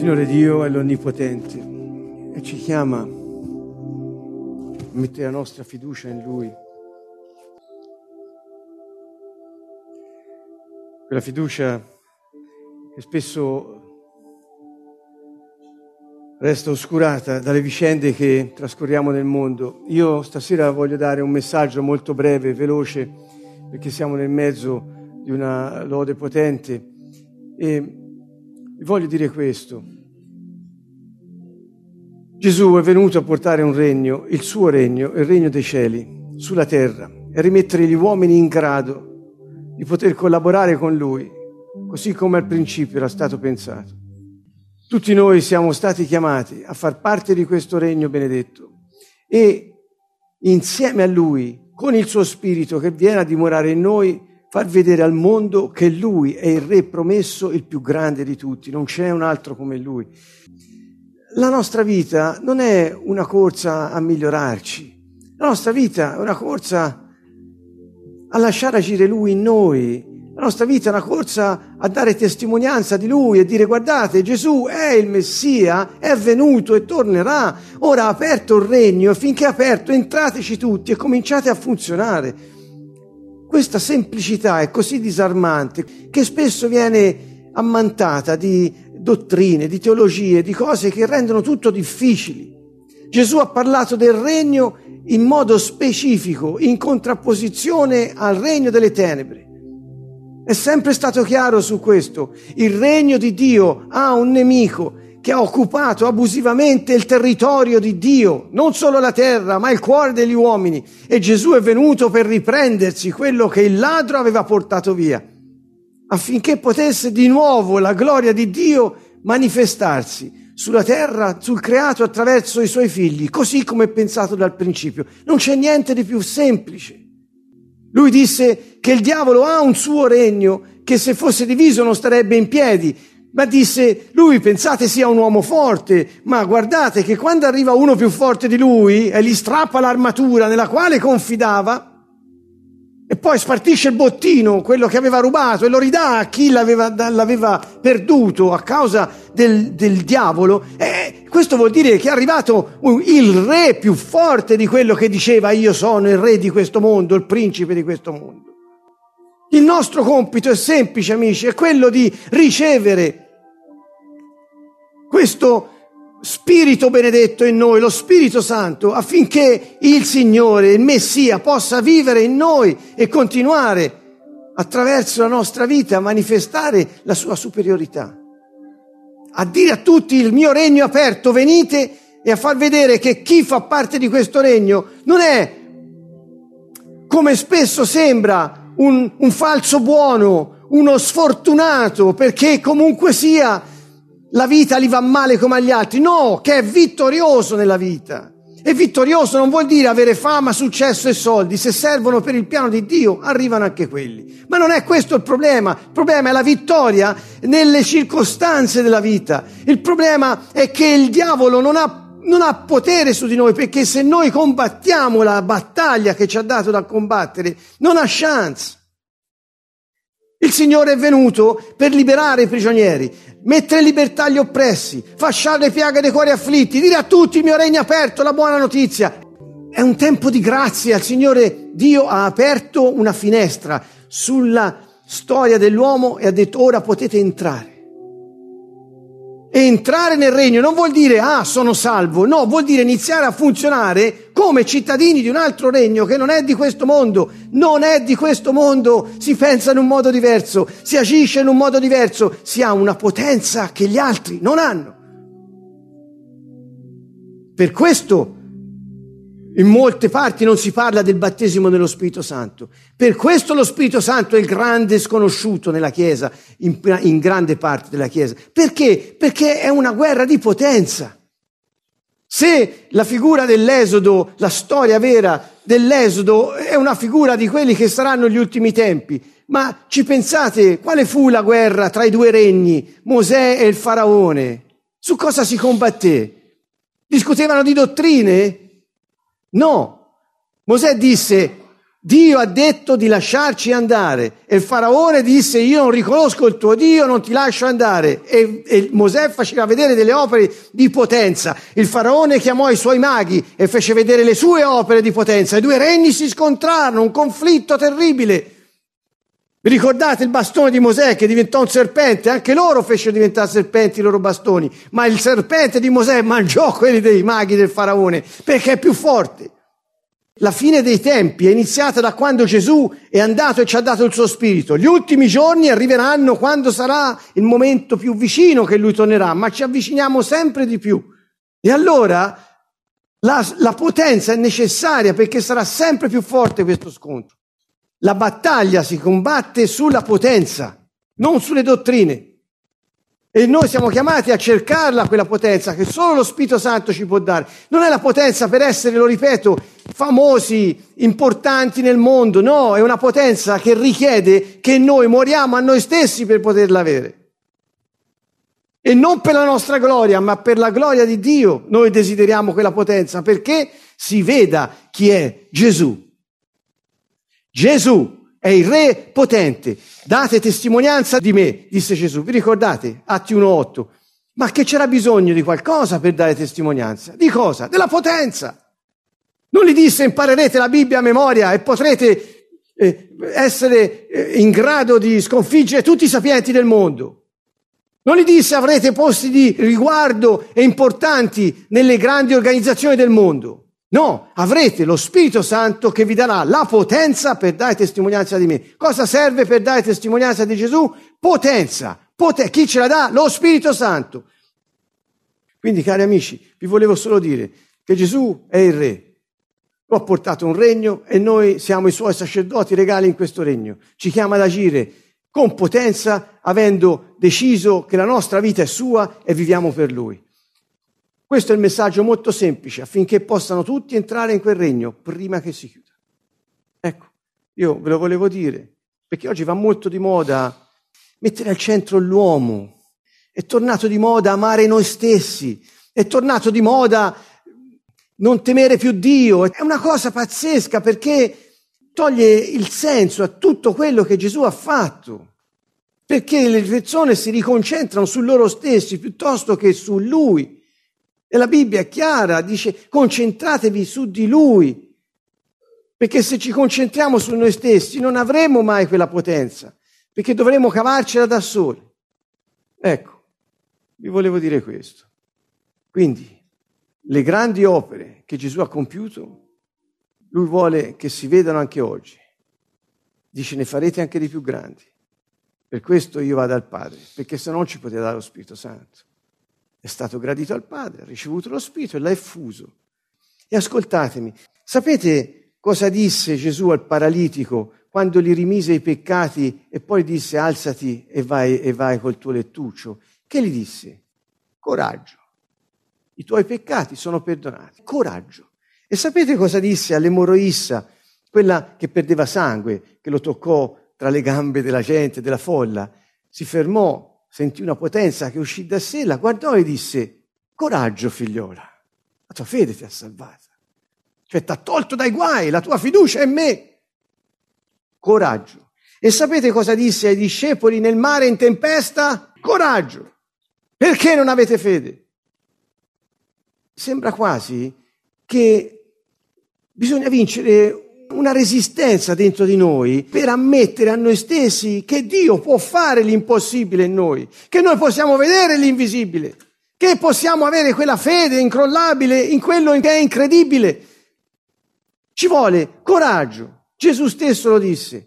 Signore Dio è l'Onnipotente e ci chiama a mettere la nostra fiducia in Lui. Quella fiducia che spesso resta oscurata dalle vicende che trascorriamo nel mondo. Io stasera voglio dare un messaggio molto breve, veloce, perché siamo nel mezzo di una lode potente e vi voglio dire questo. Gesù è venuto a portare un regno, il suo regno, il regno dei cieli, sulla terra e rimettere gli uomini in grado di poter collaborare con Lui, così come al principio era stato pensato. Tutti noi siamo stati chiamati a far parte di questo regno benedetto e insieme a Lui, con il suo Spirito che viene a dimorare in noi, far vedere al mondo che Lui è il Re promesso, il più grande di tutti, non c'è un altro come Lui. La nostra vita non è una corsa a migliorarci, la nostra vita è una corsa a lasciare agire Lui in noi, la nostra vita è una corsa a dare testimonianza di Lui e dire guardate Gesù è il Messia, è venuto e tornerà, ora ha aperto il regno finché è aperto entrateci tutti e cominciate a funzionare. Questa semplicità è così disarmante che spesso viene ammantata di dottrine, di teologie, di cose che rendono tutto difficili. Gesù ha parlato del regno in modo specifico, in contrapposizione al regno delle tenebre. È sempre stato chiaro su questo. Il regno di Dio ha un nemico che ha occupato abusivamente il territorio di Dio, non solo la terra, ma il cuore degli uomini. E Gesù è venuto per riprendersi quello che il ladro aveva portato via affinché potesse di nuovo la gloria di Dio manifestarsi sulla terra, sul creato attraverso i suoi figli, così come pensato dal principio. Non c'è niente di più semplice. Lui disse che il diavolo ha un suo regno che se fosse diviso non starebbe in piedi, ma disse lui pensate sia un uomo forte, ma guardate che quando arriva uno più forte di lui e gli strappa l'armatura nella quale confidava, e poi spartisce il bottino, quello che aveva rubato, e lo ridà a chi l'aveva, l'aveva perduto a causa del, del diavolo. E questo vuol dire che è arrivato il re più forte di quello che diceva io sono il re di questo mondo, il principe di questo mondo. Il nostro compito è semplice, amici, è quello di ricevere questo Spirito benedetto in noi, lo Spirito Santo, affinché il Signore, il Messia, possa vivere in noi e continuare attraverso la nostra vita a manifestare la sua superiorità. A dire a tutti il mio regno è aperto, venite e a far vedere che chi fa parte di questo regno non è, come spesso sembra, un, un falso buono, uno sfortunato, perché comunque sia la vita gli va male come agli altri, no, che è vittorioso nella vita. E vittorioso non vuol dire avere fama, successo e soldi. Se servono per il piano di Dio, arrivano anche quelli. Ma non è questo il problema. Il problema è la vittoria nelle circostanze della vita. Il problema è che il diavolo non ha, non ha potere su di noi, perché se noi combattiamo la battaglia che ci ha dato da combattere, non ha chance. Il Signore è venuto per liberare i prigionieri, mettere in libertà gli oppressi, fasciare le piaghe dei cuori afflitti, dire a tutti il mio regno è aperto, la buona notizia. È un tempo di grazia, il Signore Dio ha aperto una finestra sulla storia dell'uomo e ha detto ora potete entrare. Entrare nel regno non vuol dire ah sono salvo, no, vuol dire iniziare a funzionare come cittadini di un altro regno che non è di questo mondo, non è di questo mondo, si pensa in un modo diverso, si agisce in un modo diverso, si ha una potenza che gli altri non hanno. Per questo in molte parti non si parla del battesimo nello Spirito Santo. Per questo lo Spirito Santo è il grande sconosciuto nella Chiesa, in, in, grande parte della Chiesa. Perché? Perché è una guerra di potenza. Se la figura dell'Esodo, la storia vera dell'Esodo, è una figura di quelli che saranno gli ultimi tempi, ma ci pensate quale fu la guerra tra i due regni, Mosè e il Faraone? Su cosa si combatté? Discutevano di dottrine? No. Mosè disse, Dio ha detto di lasciarci andare e il faraone disse io non riconosco il tuo Dio, non ti lascio andare e, e Mosè faceva vedere delle opere di potenza. Il faraone chiamò i suoi maghi e fece vedere le sue opere di potenza. I due regni si scontrarono, un conflitto terribile. Vi ricordate il bastone di Mosè che diventò un serpente? Anche loro fecero diventare serpenti i loro bastoni, ma il serpente di Mosè mangiò quelli dei maghi del faraone perché è più forte. La fine dei tempi è iniziata da quando Gesù è andato e ci ha dato il suo spirito. Gli ultimi giorni arriveranno quando sarà il momento più vicino che lui tornerà, ma ci avviciniamo sempre di più. E allora la, la potenza è necessaria perché sarà sempre più forte questo scontro. La battaglia si combatte sulla potenza, non sulle dottrine. E noi siamo chiamati a cercarla quella potenza che solo lo Spirito Santo ci può dare. Non è la potenza per essere, lo ripeto, famosi, importanti nel mondo, no, è una potenza che richiede che noi moriamo a noi stessi per poterla avere. E non per la nostra gloria, ma per la gloria di Dio noi desideriamo quella potenza, perché si veda chi è Gesù. Gesù è il Re potente. Date testimonianza di me, disse Gesù. Vi ricordate? Atti 1.8. Ma che c'era bisogno di qualcosa per dare testimonianza? Di cosa? Della potenza. Non gli disse imparerete la Bibbia a memoria e potrete eh, essere eh, in grado di sconfiggere tutti i sapienti del mondo. Non gli disse avrete posti di riguardo e importanti nelle grandi organizzazioni del mondo. No, avrete lo Spirito Santo che vi darà la potenza per dare testimonianza di me. Cosa serve per dare testimonianza di Gesù? Potenza. Poten- chi ce la dà? Lo Spirito Santo. Quindi, cari amici, vi volevo solo dire che Gesù è il Re. Lo ha portato un regno e noi siamo i suoi sacerdoti regali in questo regno. Ci chiama ad agire con potenza, avendo deciso che la nostra vita è sua e viviamo per Lui. Questo è il messaggio molto semplice affinché possano tutti entrare in quel regno prima che si chiuda. Ecco, io ve lo volevo dire, perché oggi va molto di moda mettere al centro l'uomo, è tornato di moda amare noi stessi, è tornato di moda non temere più Dio, è una cosa pazzesca perché toglie il senso a tutto quello che Gesù ha fatto, perché le persone si riconcentrano su loro stessi piuttosto che su Lui. E la Bibbia è chiara, dice concentratevi su di Lui, perché se ci concentriamo su noi stessi non avremo mai quella potenza, perché dovremo cavarcela da soli. Ecco, vi volevo dire questo. Quindi, le grandi opere che Gesù ha compiuto, Lui vuole che si vedano anche oggi. Dice, ne farete anche di più grandi. Per questo io vado al Padre, perché se no ci poteva dare lo Spirito Santo è stato gradito al Padre, ha ricevuto lo Spirito e l'ha effuso. E ascoltatemi, sapete cosa disse Gesù al paralitico quando gli rimise i peccati e poi disse alzati e vai, e vai col tuo lettuccio? Che gli disse? Coraggio, i tuoi peccati sono perdonati. Coraggio. E sapete cosa disse all'emoroissa, quella che perdeva sangue, che lo toccò tra le gambe della gente, della folla? Si fermò sentì una potenza che uscì da sé, la guardò e disse, coraggio figliola, la tua fede ti ha salvata. Cioè ti ha tolto dai guai, la tua fiducia è in me. Coraggio. E sapete cosa disse ai discepoli nel mare in tempesta? Coraggio. Perché non avete fede? Sembra quasi che bisogna vincere una resistenza dentro di noi per ammettere a noi stessi che Dio può fare l'impossibile in noi, che noi possiamo vedere l'invisibile, che possiamo avere quella fede incrollabile in quello che è incredibile. Ci vuole coraggio. Gesù stesso lo disse.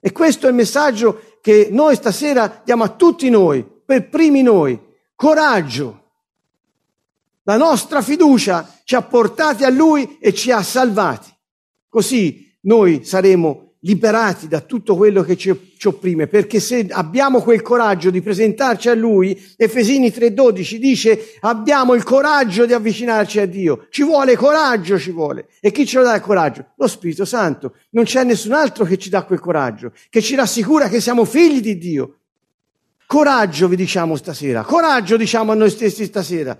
E questo è il messaggio che noi stasera diamo a tutti noi, per primi noi. Coraggio. La nostra fiducia ci ha portati a Lui e ci ha salvati. Così noi saremo liberati da tutto quello che ci, ci, opprime, perché se abbiamo quel coraggio di presentarci a Lui, Efesini 3:12 dice abbiamo il coraggio di avvicinarci a Dio, ci vuole coraggio, ci vuole. E chi ce lo dà il coraggio? Lo Spirito Santo. Non c'è nessun altro che ci dà quel coraggio, che ci rassicura che siamo figli di Dio. Coraggio vi diciamo stasera, coraggio diciamo a noi stessi stasera.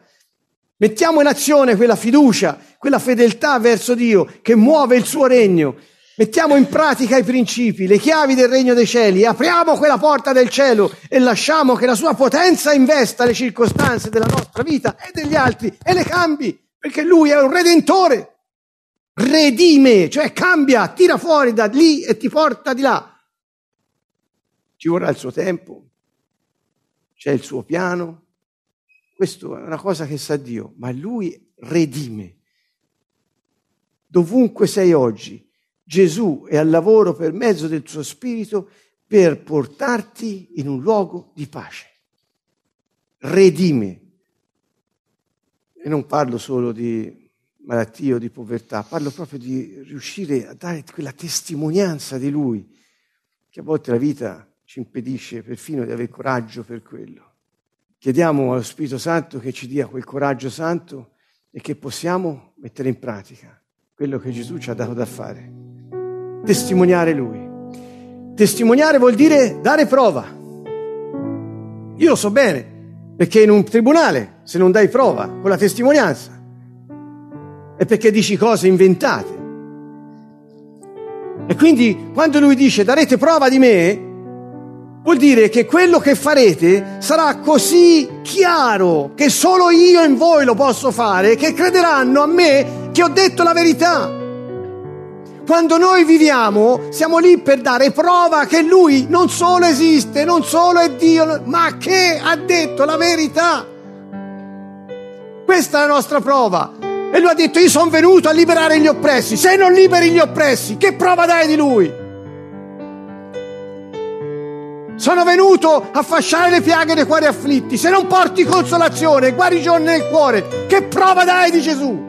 Mettiamo in azione quella fiducia, quella fedeltà verso Dio che muove il suo regno Mettiamo in pratica i principi, le chiavi del regno dei cieli, apriamo quella porta del cielo e lasciamo che la sua potenza investa le circostanze della nostra vita e degli altri e le cambi, perché lui è un redentore. Redime, cioè cambia, tira fuori da lì e ti porta di là. Ci vorrà il suo tempo, c'è il suo piano. Questo è una cosa che sa Dio, ma lui redime. Dovunque sei oggi, Gesù è al lavoro per mezzo del suo spirito per portarti in un luogo di pace. Redime. E non parlo solo di malattia o di povertà, parlo proprio di riuscire a dare quella testimonianza di Lui, che a volte la vita ci impedisce perfino di avere coraggio per quello. Chiediamo allo Spirito Santo che ci dia quel coraggio santo e che possiamo mettere in pratica quello che Gesù ci ha dato da fare testimoniare Lui. Testimoniare vuol dire dare prova. Io lo so bene, perché in un tribunale, se non dai prova con la testimonianza, è perché dici cose inventate. E quindi quando lui dice darete prova di me, vuol dire che quello che farete sarà così chiaro che solo io in voi lo posso fare, che crederanno a me che ho detto la verità. Quando noi viviamo, siamo lì per dare prova che Lui non solo esiste, non solo è Dio, ma che ha detto la verità. Questa è la nostra prova. E lui ha detto, io sono venuto a liberare gli oppressi. Se non liberi gli oppressi, che prova dai di Lui? Sono venuto a fasciare le piaghe dei cuori afflitti. Se non porti consolazione guarigione nel cuore, che prova dai di Gesù?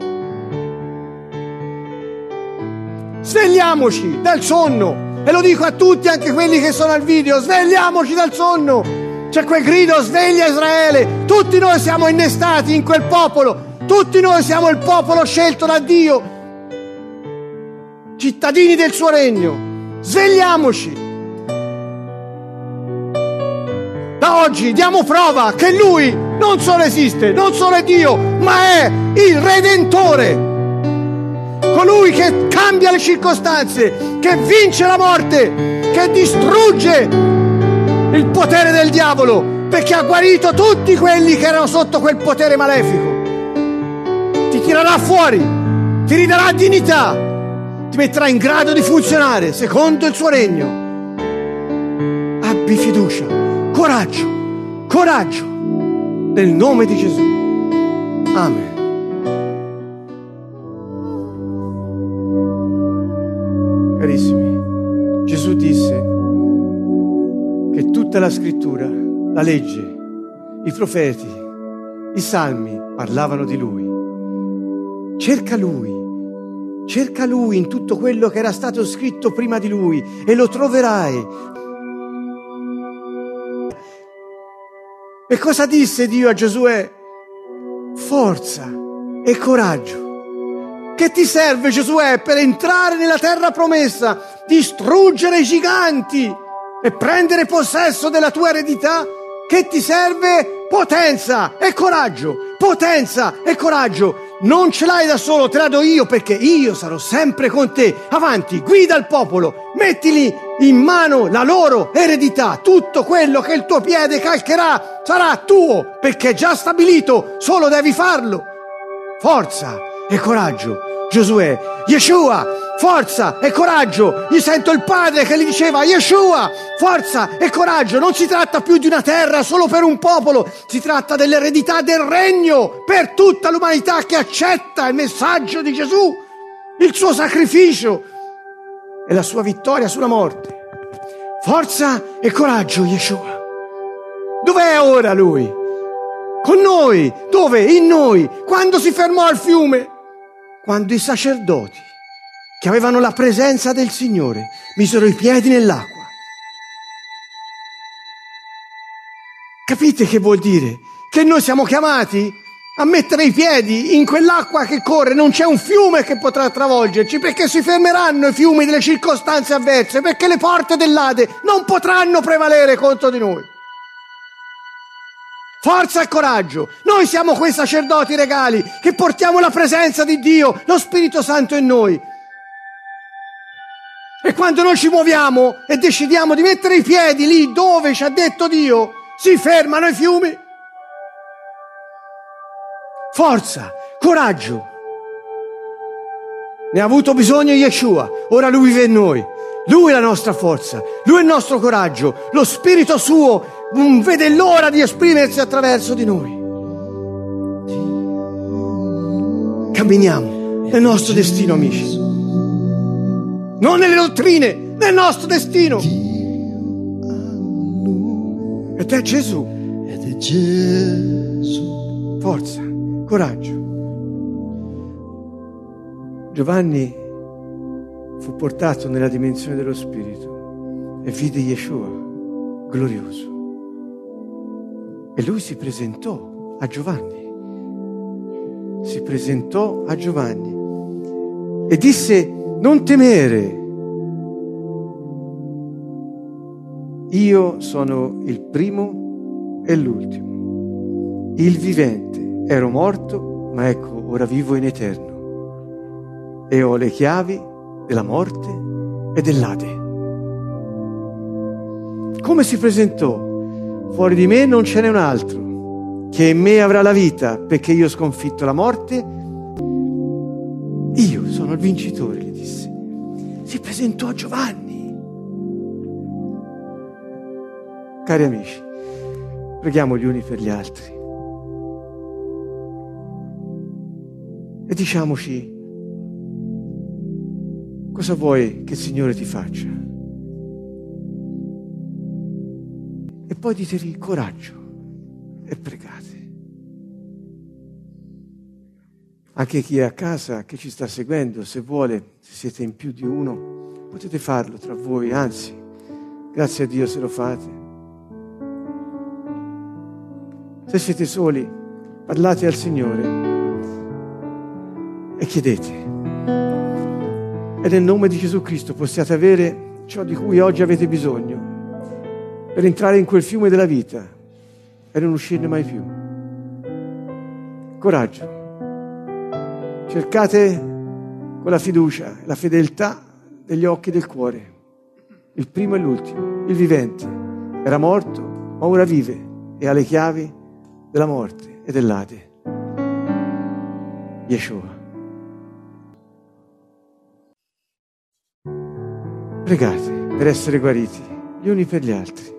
Svegliamoci dal sonno. E lo dico a tutti, anche quelli che sono al video, svegliamoci dal sonno. C'è quel grido, sveglia Israele. Tutti noi siamo innestati in quel popolo. Tutti noi siamo il popolo scelto da Dio. Cittadini del suo regno. Svegliamoci. Da oggi diamo prova che Lui non solo esiste, non solo è Dio, ma è il Redentore colui che cambia le circostanze, che vince la morte, che distrugge il potere del diavolo, perché ha guarito tutti quelli che erano sotto quel potere malefico. Ti tirerà fuori, ti ridarà dignità, ti metterà in grado di funzionare secondo il suo regno. Abbi fiducia, coraggio, coraggio, nel nome di Gesù. Amen. Carissimi, Gesù disse che tutta la scrittura, la legge, i profeti, i salmi parlavano di Lui. Cerca Lui, cerca Lui in tutto quello che era stato scritto prima di Lui e lo troverai. E cosa disse Dio a Giosuè? Forza e coraggio. Che ti serve Giosuè per entrare nella terra promessa, distruggere i giganti e prendere possesso della tua eredità? Che ti serve potenza e coraggio, potenza e coraggio. Non ce l'hai da solo, te la do io perché io sarò sempre con te. Avanti, guida il popolo, mettili in mano la loro eredità. Tutto quello che il tuo piede calcherà sarà tuo perché è già stabilito, solo devi farlo. Forza! e coraggio. Giosuè, Yeshua, forza e coraggio. Gli sento il padre che gli diceva, Yeshua, forza e coraggio. Non si tratta più di una terra solo per un popolo, si tratta dell'eredità del regno per tutta l'umanità che accetta il messaggio di Gesù, il suo sacrificio e la sua vittoria sulla morte. Forza e coraggio, Yeshua. Dov'è ora lui? Con noi. Dove? In noi. Quando si fermò al fiume? quando i sacerdoti, che avevano la presenza del Signore, misero i piedi nell'acqua. Capite che vuol dire? Che noi siamo chiamati a mettere i piedi in quell'acqua che corre, non c'è un fiume che potrà travolgerci, perché si fermeranno i fiumi delle circostanze avverse, perché le porte dell'Ade non potranno prevalere contro di noi. Forza e coraggio. Noi siamo quei sacerdoti regali che portiamo la presenza di Dio, lo Spirito Santo in noi. E quando noi ci muoviamo e decidiamo di mettere i piedi lì dove ci ha detto Dio, si fermano i fiumi. Forza, coraggio. Ne ha avuto bisogno Yeshua, ora lui vive in noi. Lui è la nostra forza, lui è il nostro coraggio, lo Spirito suo non vede l'ora di esprimersi attraverso di noi. Camminiamo nel nostro destino, amici non nelle dottrine, nel nostro destino. Ed è Gesù. Ed è Gesù. Forza, coraggio. Giovanni fu portato nella dimensione dello Spirito e vide Yeshua glorioso. E lui si presentò a Giovanni. Si presentò a Giovanni e disse non temere. Io sono il primo e l'ultimo, il vivente. Ero morto, ma ecco, ora vivo in eterno. E ho le chiavi della morte e dell'Ade. Come si presentò? Fuori di me non ce n'è un altro, che in me avrà la vita, perché io ho sconfitto la morte. Io sono il vincitore si presentò a Giovanni. Cari amici, preghiamo gli uni per gli altri e diciamoci cosa vuoi che il Signore ti faccia. E poi diteli coraggio e pregate. Anche chi è a casa, che ci sta seguendo, se vuole, se siete in più di uno, potete farlo tra voi, anzi, grazie a Dio se lo fate. Se siete soli, parlate al Signore e chiedete. E nel nome di Gesù Cristo possiate avere ciò di cui oggi avete bisogno per entrare in quel fiume della vita e non uscirne mai più. Coraggio. Cercate con la fiducia, la fedeltà degli occhi del cuore, il primo e l'ultimo, il vivente. Era morto, ma ora vive e ha le chiavi della morte e dell'Ade. Yeshua. Pregate per essere guariti gli uni per gli altri.